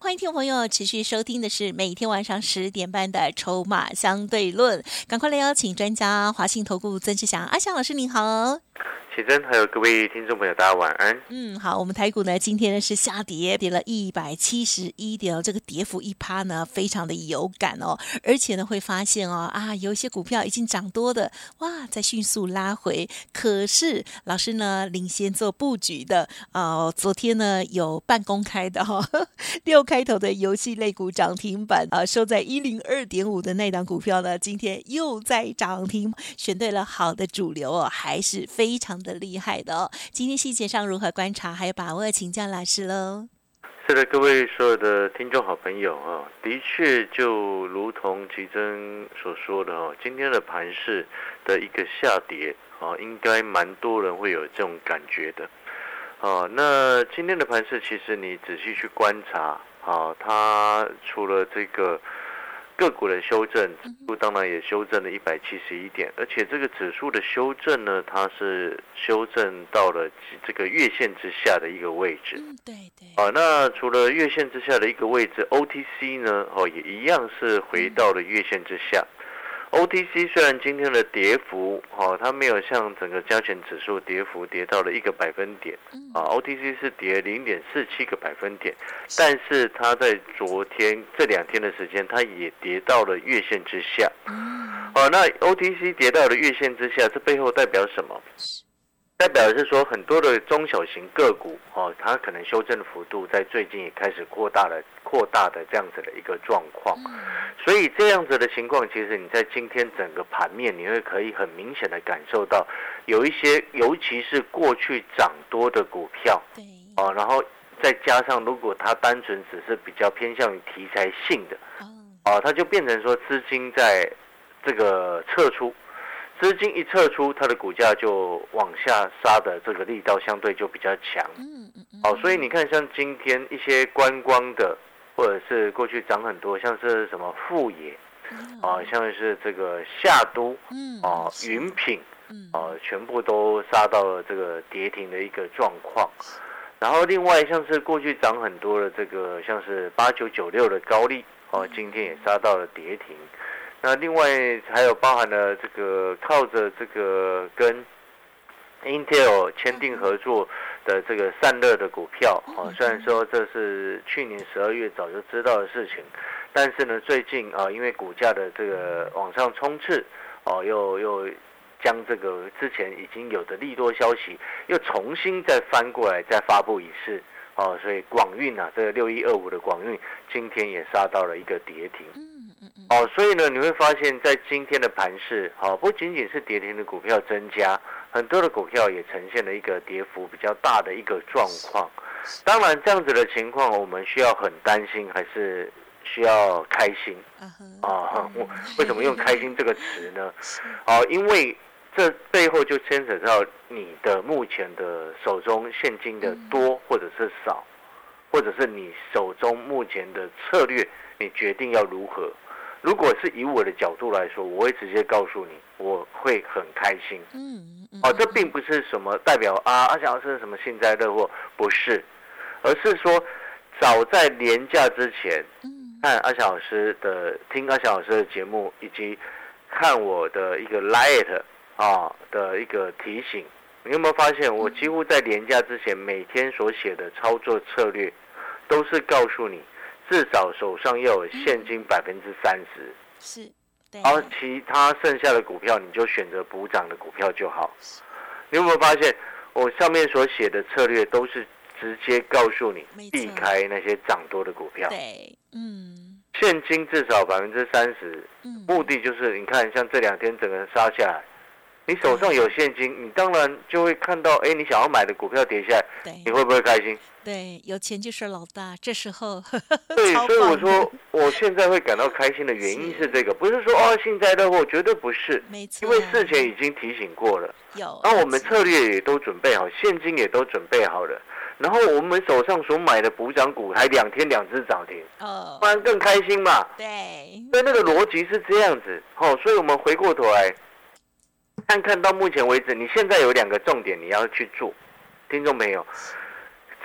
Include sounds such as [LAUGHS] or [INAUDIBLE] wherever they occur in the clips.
欢迎听众朋友持续收听的是每天晚上十点半的《筹码相对论》，赶快来邀请专家华信投顾曾志祥阿祥老师，您好。启真，还有各位听众朋友，大家晚安。嗯，好，我们台股呢，今天呢是下跌，跌了一百七十一点哦，这个跌幅一趴呢，非常的有感哦，而且呢会发现哦，啊，有一些股票已经涨多的，哇，在迅速拉回，可是老师呢领先做布局的，哦，昨天呢有半公开的哈，[LAUGHS] 六开头的游戏类股涨停板啊，收在一零二点五的那档股票呢，今天又在涨停，选对了好的主流哦，还是非常。的厉害的哦，今天细节上如何观察，还有把握，请教老师喽。是的，各位所有的听众好朋友啊，的确就如同奇珍所说的哦，今天的盘市的一个下跌啊，应该蛮多人会有这种感觉的啊。那今天的盘市，其实你仔细去观察啊，它除了这个。个股的修正，指数当然也修正了一百七十一点，而且这个指数的修正呢，它是修正到了这个月线之下的一个位置。对对。啊，那除了月线之下的一个位置，OTC 呢，哦，也一样是回到了月线之下。OTC 虽然今天的跌幅，哦，它没有像整个加权指数跌幅跌到了一个百分点，啊，OTC 是跌零点四七个百分点，但是它在昨天这两天的时间，它也跌到了月线之下，哦，那 OTC 跌到了月线之下，这背后代表什么？代表的是说，很多的中小型个股哦，它可能修正的幅度在最近也开始扩大了，扩大的这样子的一个状况。所以这样子的情况，其实你在今天整个盘面，你会可以很明显的感受到，有一些，尤其是过去涨多的股票，哦，然后再加上如果它单纯只是比较偏向于题材性的，哦，它就变成说资金在这个撤出。资金一撤出，它的股价就往下杀的这个力道相对就比较强。嗯嗯嗯。所以你看，像今天一些观光的，或者是过去涨很多，像是什么富野，啊，像是这个夏都，啊，云品，啊，全部都杀到了这个跌停的一个状况。然后另外像是过去涨很多的这个，像是八九九六的高利，哦，今天也杀到了跌停。那另外还有包含了这个靠着这个跟 Intel 签订合作的这个散热的股票啊，虽然说这是去年十二月早就知道的事情，但是呢，最近啊，因为股价的这个往上冲刺，哦，又又将这个之前已经有的利多消息又重新再翻过来再发布一次，哦，所以广运啊，这个六一二五的广运今天也杀到了一个跌停。哦，所以呢，你会发现在今天的盘市，好，不仅仅是跌停的股票增加，很多的股票也呈现了一个跌幅比较大的一个状况。当然，这样子的情况，我们需要很担心，还是需要开心？啊，我为什么用开心这个词呢？哦，因为这背后就牵扯到你的目前的手中现金的多或者是少，或者是你手中目前的策略，你决定要如何。如果是以我的角度来说，我会直接告诉你，我会很开心。嗯，哦，这并不是什么代表啊，阿翔老师什么幸灾乐祸，不是，而是说，早在年假之前，看阿翔老师的，听阿翔老师的节目，以及看我的一个 light 啊的一个提醒，你有没有发现，我几乎在年假之前每天所写的操作策略，都是告诉你。至少手上要有现金百分之三十，是，然后其他剩下的股票你就选择补涨的股票就好。你有没有发现，我上面所写的策略都是直接告诉你避开那些涨多的股票？对，嗯，现金至少百分之三十，目的就是你看，像这两天整个杀下来，你手上有现金，你当然就会看到，哎，你想要买的股票跌下来，对。你会不会开心？对，有钱就是老大，这时候对，[LAUGHS] 所以我说，我现在会感到开心的原因是这个，不是说哦幸灾乐祸，绝对不是，没错，因为事前已经提醒过了，有，然后我们策略也都准备好，现金也都准备好了，然后我们手上所买的补涨股还两天两只涨停，哦不，然更开心嘛。对，所以那个逻辑是这样子，哦，所以我们回过头来看看到目前为止，你现在有两个重点你要去做，听众朋友，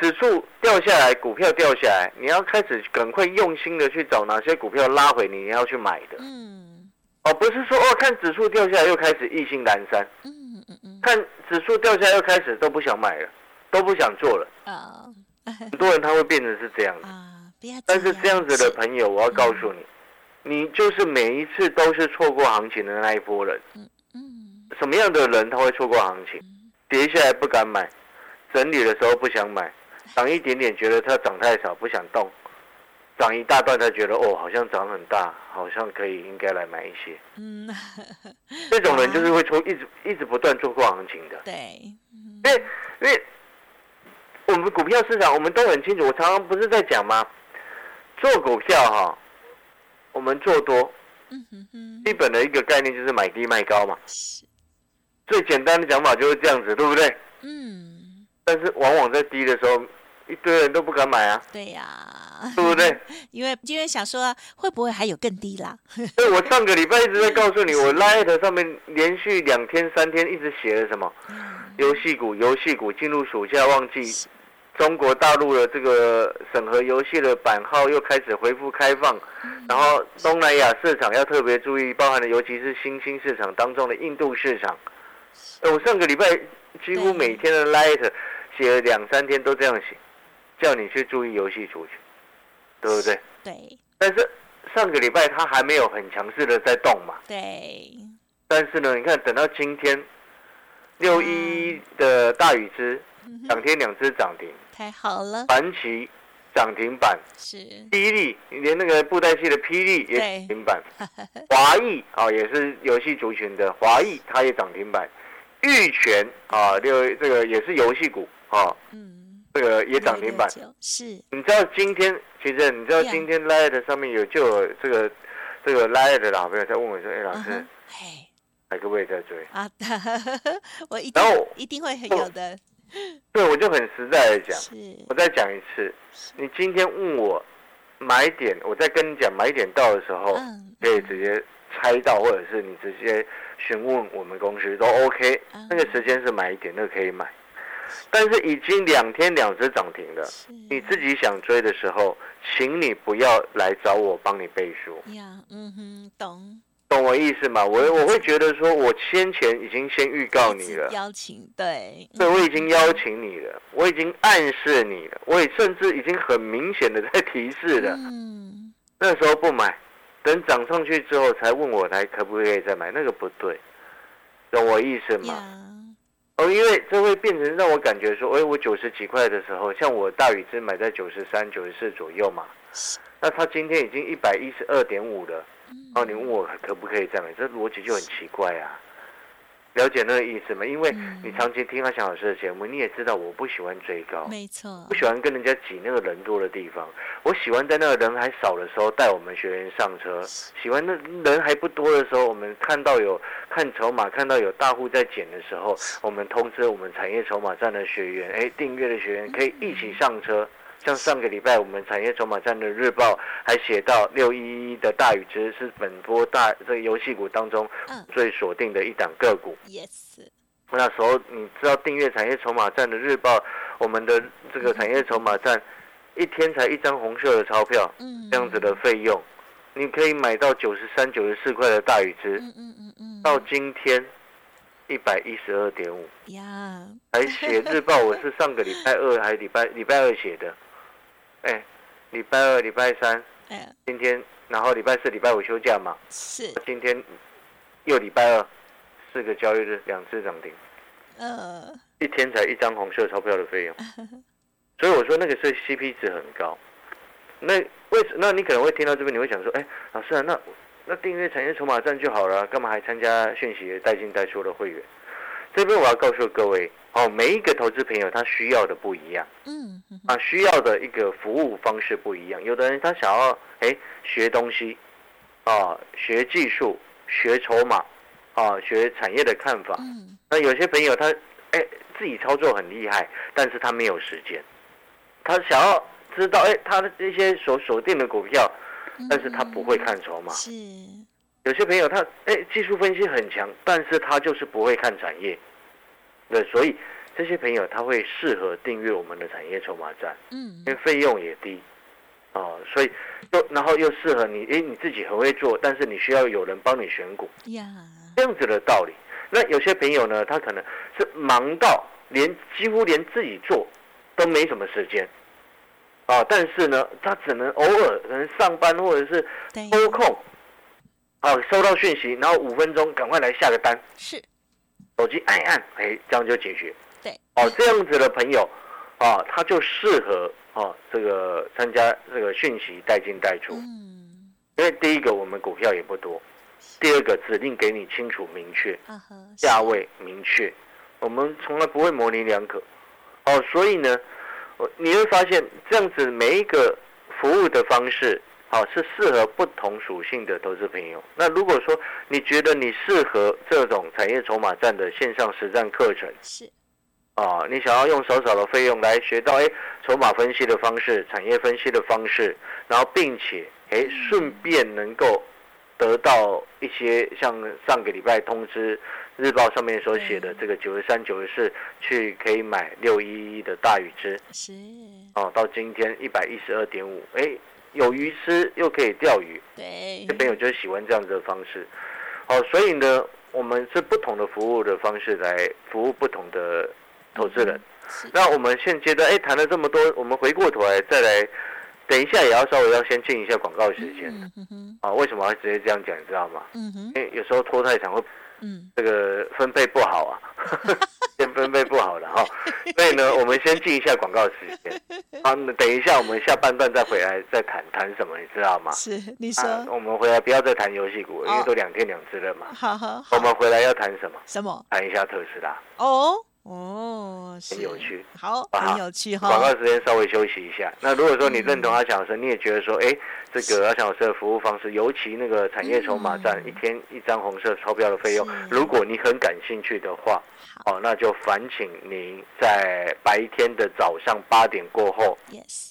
指数掉下来，股票掉下来，你要开始赶快用心的去找哪些股票拉回你要去买的，嗯哦，不是说哦看指数掉下来又开始意兴阑珊，嗯嗯嗯看指数掉下来又开始都不想买了，都不想做了，啊很多人他会变成是这样子。啊，但是这样子的朋友，我要告诉你，你就是每一次都是错过行情的那一波人。嗯嗯什么样的人他会错过行情？跌下来不敢买，整理的时候不想买，涨一点点觉得它涨太少不想动，涨一大段才觉得哦好像涨很大，好像可以应该来买一些。嗯，这种人就是会错 [LAUGHS] 一直一直不断错过行情的，对，因为因为我们股票市场我们都很清楚，我常常不是在讲吗？做股票哈，我们做多，嗯哼哼，基本的一个概念就是买低卖高嘛。是，最简单的讲法就是这样子，对不对？嗯，但是往往在低的时候，一堆人都不敢买啊，对呀，对不对？[LAUGHS] 因为因为想说会不会还有更低啦？[LAUGHS] 所以我上个礼拜一直在告诉你，[LAUGHS] 我 Light 上面连续两天、三天一直写了什么？游戏股，游戏股进入暑假旺季，中国大陆的这个审核游戏的版号又开始恢复开放，然后东南亚市场要特别注意，包含了尤其是新兴市场当中的印度市场。呃我上个礼拜几乎每天的 Light 写了两三天都这样写，叫你去注意游戏族群，对不对？对但是上个礼拜它还没有很强势的在动嘛，对，但是呢，你看等到今天六一一的大禹之两天两只涨停，太好了，传奇涨停板，是，霹雳连那个布袋戏的霹雳也对涨停板，[LAUGHS] 华裔啊也是游戏族群的华裔它也涨停板，玉泉啊六这个也是游戏股啊嗯，这个也涨停板。是，你知道今天其实你知道今天 Light 上面有就有这个这个 Light 的老朋友在问我说，哎老师嗯哼，嘿。还可不可以再追？啊，[LAUGHS] 我一定然后一定会很有的，对，我就很实在的讲，是，我再讲一次，你今天问我买点，我再跟你讲买点到的时候，嗯，可以直接猜到，或者是你直接询问我们公司都 OK，嗯。那个时间是买一点，那个可以买。但是已经两天两只涨停了，你自己想追的时候，请你不要来找我帮你背书，呀，嗯哼，懂，懂我意思吗？我我会觉得说，我先前已经先预告你了，邀请，对，对，我已经邀请你了，我已经暗示你了，我也甚至已经很明显的在提示了。嗯，那时候不买，等涨上去之后才问我来可不可以再买，那个不对，懂我意思吗？呀，哦，因为这会变成让我感觉说，哎，我九十几块的时候，像我大禹之买在九十三、九十四左右嘛，那它今天已经一百一十二点五了，哦，你问我可不可以再买，这逻辑就很奇怪啊。了解那个意思吗？因为嗯你长期听阿翔老师的节目，你也知道我不喜欢追高，没错不，喜欢跟人家挤那个人多的地方。我喜欢在那个人还少的时候带我们学员上车，喜欢那人还不多的时候，我们看到有看筹码，看到有大户在减的时候，我们通知我们产业筹码站的学员，哎，订阅的学员可以一起上车。像上个礼拜我们产业筹码站的日报还写到六一一的大禹之是本波大这个游戏股当中嗯。最锁定的一档个股。，yes，那时候你知道订阅产业筹码站的日报，我们的这个产业筹码站一天才一张红色的钞票，嗯，这样子的费用，你可以买到九十三、九十四块的大禹之，嗯，嗯嗯嗯，到今天一百一十二点五，呀，还写日报，我是上个礼拜二还礼拜礼拜二写的，哎，礼拜二、礼拜三，哎，今天然后礼拜四、礼拜五休假嘛，是，今天又礼拜二，四个交易日两次涨停。呃，一天才一张红色钞票的费用，[LAUGHS] 所以我说那个是 CP 值很高。那为什？那你可能会听到这边，你会想说，哎，老师啊，那那订阅产业筹码站就好了，干嘛还参加讯息带进带出的会员？这边我要告诉各位，哦，每一个投资朋友他需要的不一样，嗯嗯啊，需要的一个服务方式不一样。有的人他想要哎学东西，啊，学技术，学筹码，啊，学产业的看法。嗯那有些朋友他哎自己操作很厉害，但是他没有时间，他想要知道哎他的这些所锁定的股票，嗯，但是他不会看筹码。是，有些朋友他哎技术分析很强，但是他就是不会看产业，对，所以这些朋友他会适合订阅我们的产业筹码站，嗯。因为费用也低，哦，所以又然后又适合你，哎你自己很会做，但是你需要有人帮你选股，呀，这样子的道理。那有些朋友呢，他可能是忙到连几乎连自己做都没什么时间，啊，但是呢，他只能偶尔可能上班或者是，抽空，啊，收到讯息，然后五分钟赶快来下个单，是，手机按一按，哎，这样就解决。对，哦，这样子的朋友，啊，他就适合哦这个参加这个讯息带进带出，嗯，因为第一个我们股票也不多，第二个指令给你清楚明确，价位明确，我们从来不会模棱两可。哦，所以呢，我你会发现这样子每一个服务的方式，好、是适合不同属性的投资朋友。那如果说你觉得你适合这种产业筹码站的线上实战课程是，啊，你想要用少少的费用来学到哎筹码分析的方式、产业分析的方式，然后并且哎顺便能够得到一些像上个礼拜通知日报上面所写的这个九十三、九十四，去可以买六一一的大禹之是，哦，到今天一百一十二点五，哎，有鱼吃又可以钓鱼，对这，朋友就是喜欢这样子的方式。好，所以呢，我们是不同的服务的方式来服务不同的投资人。是，那我们现阶段哎谈了这么多，我们回过头来再来，等一下也要稍微要先进一下广告时间嗯哼哼，啊。为什么要直接这样讲？你知道吗？嗯哼，因为有时候拖太长会嗯，这个分配不好啊，[LAUGHS] 先分配不好了哈。所以呢，我们先进一下广告时间啊。那等一下我们下半段再回来再谈谈什么，你知道吗？是，你啊，说，我们回来不要再谈游戏股，因为哦都两天两次了嘛。好好好，我们回来要谈什么？什么？谈一下特斯拉。哦哦，很有趣，好，啊很有趣哈。广告时间稍微休息一下。那如果说你认同阿翔老师，你也觉得说，哎，这个阿翔老师的服务方式，尤其那个产业筹码站、嗯一天一张红色钞票的费用，如果你很感兴趣的话，哦，那就烦请您在白天的早上八点过后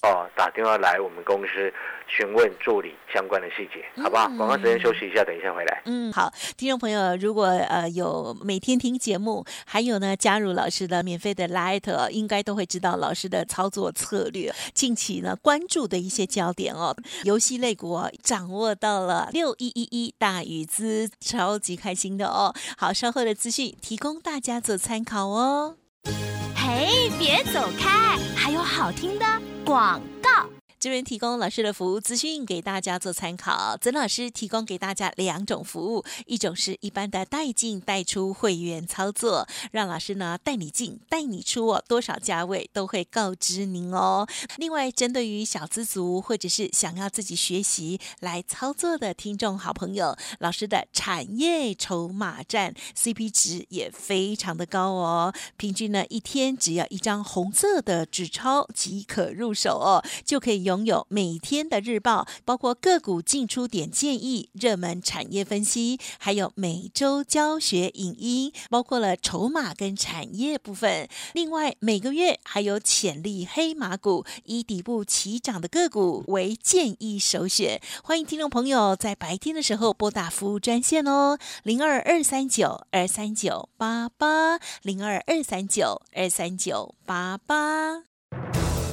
哦，打电话来我们公司询问助理相关的细节，好不好？嗯广告时间休息一下，等一下回来。嗯，好，听众朋友，如果呃有每天听节目，还有呢加入老师的免费的 Light，哦应该都会知道老师的操作策略。近期呢关注的一些焦点哦，游戏类股掌握到了六一一一大禹资，超级开心的哦。好，稍后的资讯提供大家做参考哦。嘿，别走开，还有好听的广。这边提供老师的服务资讯给大家做参考。曾老师提供给大家两种服务，一种是一般的带进带出会员操作，让老师呢带你进带你出哦，多少价位都会告知您哦。另外，针对于小资族或者是想要自己学习来操作的听众好朋友，老师的产业筹码站 CP 值也非常的高哦，平均呢一天只要一张红色的纸钞即可入手哦，就可以用拥有每天的日报，包括个股进出点建议、热门产业分析，还有每周教学影音，包括了筹码跟产业部分。另外，每个月还有潜力黑马股，以底部起涨的个股为建议首选。欢迎听众朋友在白天的时候拨打服务专线哦，零二二三九二三九八八，零二二三九二三九八八。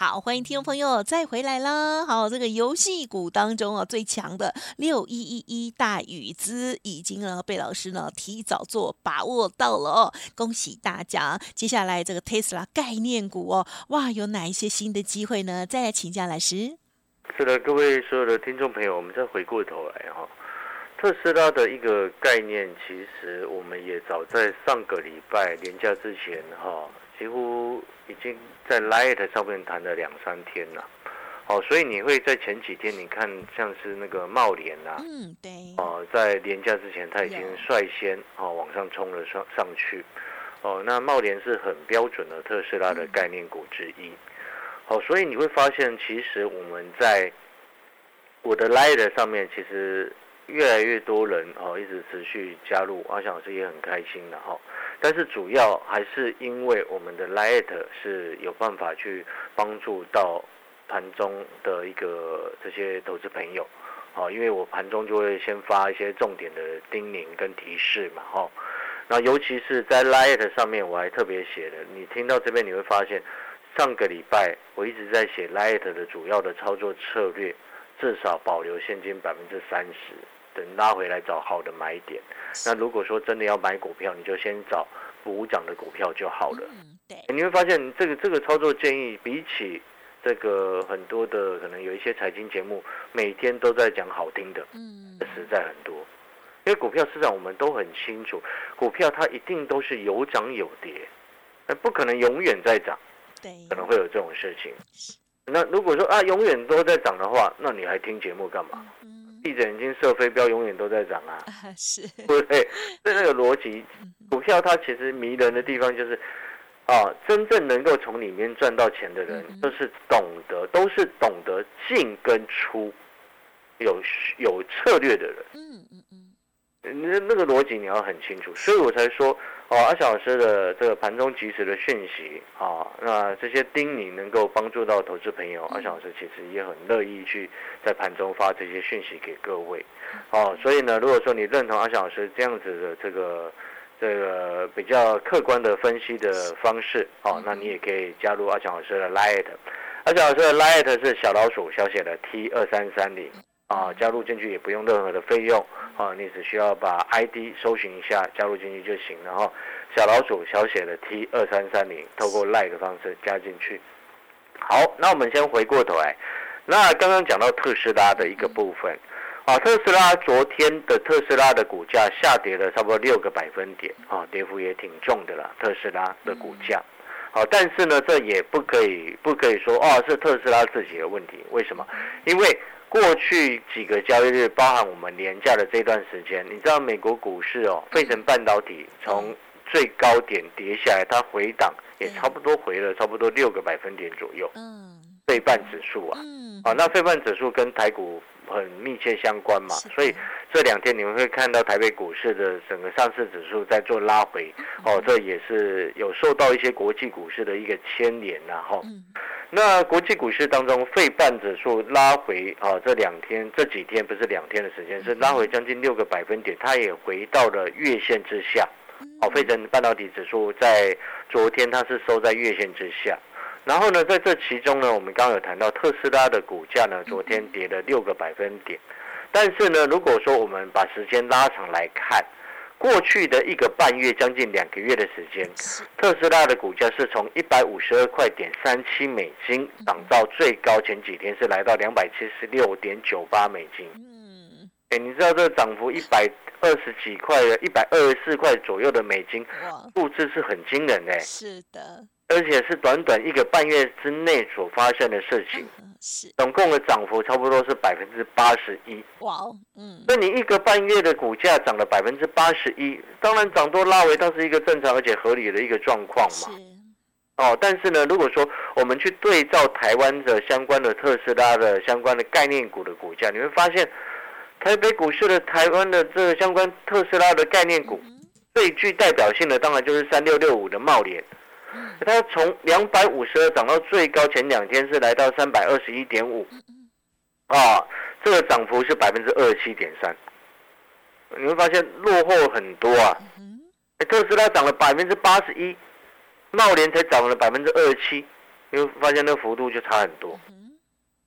好，欢迎听众朋友再回来啦！好，这个游戏股当中啊，最强的六一一一大禹资已经呢被老师呢提早做把握到了哦，恭喜大家！接下来这个 Tesla 概念股哦，哇，有哪一些新的机会呢？再来请教老师。是的，各位所有的听众朋友，我们再回过头来哈，特斯拉的一个概念，其实我们也早在上个礼拜年假之前哈，几乎已经在 Light 上面谈了两三天了。哦，所以你会在前几天，你看像是那个茂联呐，嗯，对，哦，在年假之前，它已经率先哦往上冲了上上去。哦，那茂联是很标准的特斯拉的概念股之一。好，所以你会发现，其实我们在我的 Light 上面，其实越来越多人哦，一直持续加入，阿翔老师也很开心的哈。但是主要还是因为我们的 Light 是有办法去帮助到盘中的一个这些投资朋友，好，因为我盘中就会先发一些重点的叮咛跟提示嘛，哈。那尤其是在 Light 上面，我还特别写的，你听到这边你会发现。上个礼拜我一直在写 Light 的主要的操作策略，至少保留现金百分之三十，等拉回来找好的买点。那如果说真的要买股票，你就先找补涨的股票就好了。嗯，对。你会发现这个这个操作建议，比起这个很多的可能有一些财经节目每天都在讲好听的，嗯，实在很多。因为股票市场我们都很清楚，股票它一定都是有涨有跌，那不可能永远在涨。对可能会有这种事情。那如果说啊，永远都在涨的话，那你还听节目干嘛？闭着眼睛射飞镖，永远都在涨啊，是，[LAUGHS] 对不对？这那个逻辑，股票它其实迷人的地方就是，啊，真正能够从里面赚到钱的人，都是懂得，都是懂得进跟出，有有策略的人。嗯嗯嗯，那那个逻辑你要很清楚，所以我才说。哦，阿小老师的这个盘中及时的讯息啊，那这些叮咛能够帮助到投资朋友，阿小老师其实也很乐意去在盘中发这些讯息给各位。哦，所以呢，如果说你认同阿小老师这样子的这个这个比较客观的分析的方式，哦，那你也可以加入阿小老师的 Light。阿小老师的 Light 是小老鼠小写的 T 二三三零。啊，加入进去也不用任何的费用啊，你只需要把 ID 搜寻一下，加入进去就行。然后小老鼠小写的 T 二三三零，透过 Like 的方式加进去。好，那我们先回过头来，那刚刚讲到特斯拉的一个部分啊，特斯拉昨天的特斯拉的股价下跌了差不多六个百分点啊，跌幅也挺重的了。特斯拉的股价，好，但是呢，这也不可以不可以说哦是特斯拉自己的问题，为什么？因为过去几个交易日，包含我们年假的这段时间，你知道美国股市哦，费城半导体从最高点跌下来，它回档也差不多回了差不多六个百分点左右。嗯，费半指数啊，嗯。啊，那费半指数跟台股很密切相关嘛，所以这两天你们会看到台北股市的整个上市指数在做拉回，哦，这也是有受到一些国际股市的一个牵连然后。那国际股市当中，费半指数拉回啊，这两天这几天不是两天的时间，是拉回将近六个百分点，它也回到了月线之下。哦，费城半导体指数在昨天它是收在月线之下。然后呢，在这其中呢，我们刚刚有谈到特斯拉的股价呢，昨天跌了六个百分点。但是呢，如果说我们把时间拉长来看，过去的一个半月，将近两个月的时间，特斯拉的股价是从一百五十二块点三七美金涨到最高，前几天是来到两百七十六点九八美金。嗯，哎，你知道这个涨幅一百二十几块的，一百二十四块左右的美金，数字是很惊人的。是的。而且是短短一个半月之内所发生的事情，是总共的涨幅差不多是百分之八十一。哇哦，嗯，那你一个半月的股价涨了百分之八十一，当然涨多拉回，它是一个正常而且合理的一个状况嘛。哦，但是呢，如果说我们去对照台湾的相关的特斯拉的相关的概念股的股价，你会发现，台北股市的台湾的这个相关特斯拉的概念股，最具代表性的当然就是三六六五的茂联。它从两百五十二涨到最高，前两天是来到三百二十一点五，啊，这个涨幅是百分之二十七点三，你会发现落后很多啊。特斯拉涨了百分之八十一，茂联才涨了百分之二十七，你会发现那幅度就差很多。嗯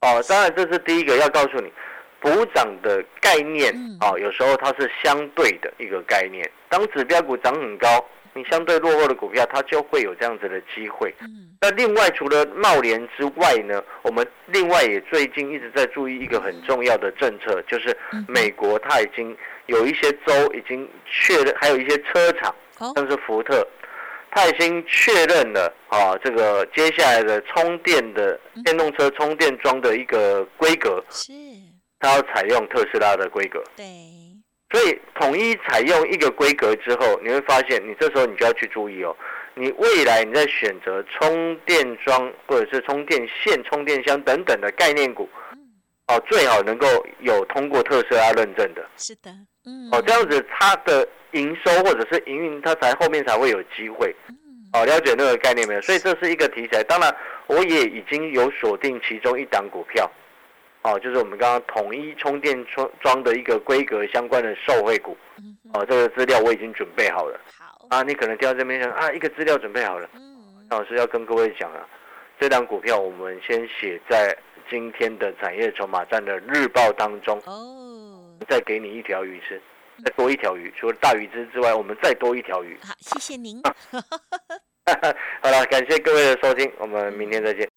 哦，当然这是第一个要告诉你，补涨的概念啊哦，有时候它是相对的一个概念。当指标股涨很高，你相对落后的股票，它就会有这样子的机会。嗯。那另外除了茂联之外呢，我们另外也最近一直在注意一个很重要的政策，就是嗯美国它已经有一些州已经确认，还有一些车厂，哦。像是福特，它已经确认了啊，这个接下来的充电的电动车充电桩的一个规格，是。它要采用特斯拉的规格。对所以统一采用一个规格之后，你会发现，你这时候你就要去注意哦，你未来你在选择充电桩或者是充电线、充电箱等等的概念股，哦，最好能够有通过特斯拉认证的是的嗯哦，这样子它的营收或者是营运，它才后面才会有机会。哦，了解那个概念没有？所以这是一个题材。当然，我也已经有锁定其中一档股票，哦，就是我们刚刚统一充电桩桩的一个规格相关的受惠股。哦，这个资料我已经准备好了好啊！你可能听到这边想啊，一个资料准备好了，嗯老师要跟各位讲啊，这档股票我们先写在今天的产业筹码站的日报当中，哦再给你一条鱼吃，再多一条鱼，除了大鱼之之外，我们再多一条鱼。好谢谢您 [LAUGHS] 好了，感谢各位的收听，我们明天再见。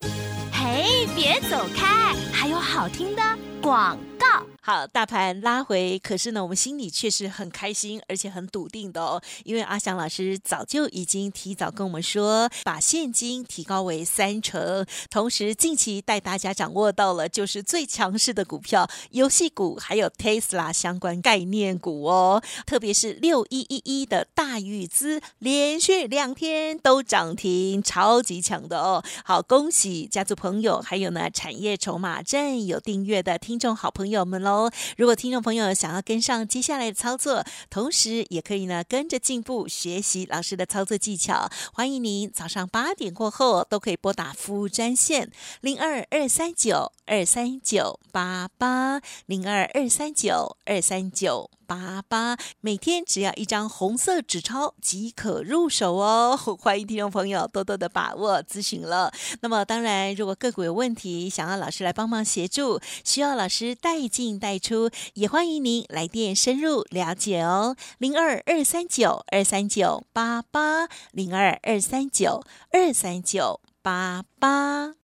别走开，还有好听的广告。好，大盘拉回，可是呢，我们心里却是很开心，而且很笃定的哦。因为阿翔老师早就已经提早跟我们说，把现金提高为三成，同时近期带大家掌握到了就是最强势的股票，游戏股还有 Tesla 相关概念股哦。特别是六一一一的大禹资，连续两天都涨停，超级强的哦。好，恭喜家族朋友，还有呢产业筹码站有订阅的听众好朋友们喽。如果听众朋友想要跟上接下来的操作，同时也可以呢跟着进步学习老师的操作技巧，欢迎您早上八点过后都可以拨打服务专线零二二三九二三九八八零二二三九二三九。八八，每天只要一张红色纸钞即可入手哦。欢迎听众朋友多多的把握咨询了。那么当然，如果个股有问题，想要老师来帮忙协助，需要老师带进带出，也欢迎您来电深入了解哦。零二二三九二三九八八零二二三九二三九八八。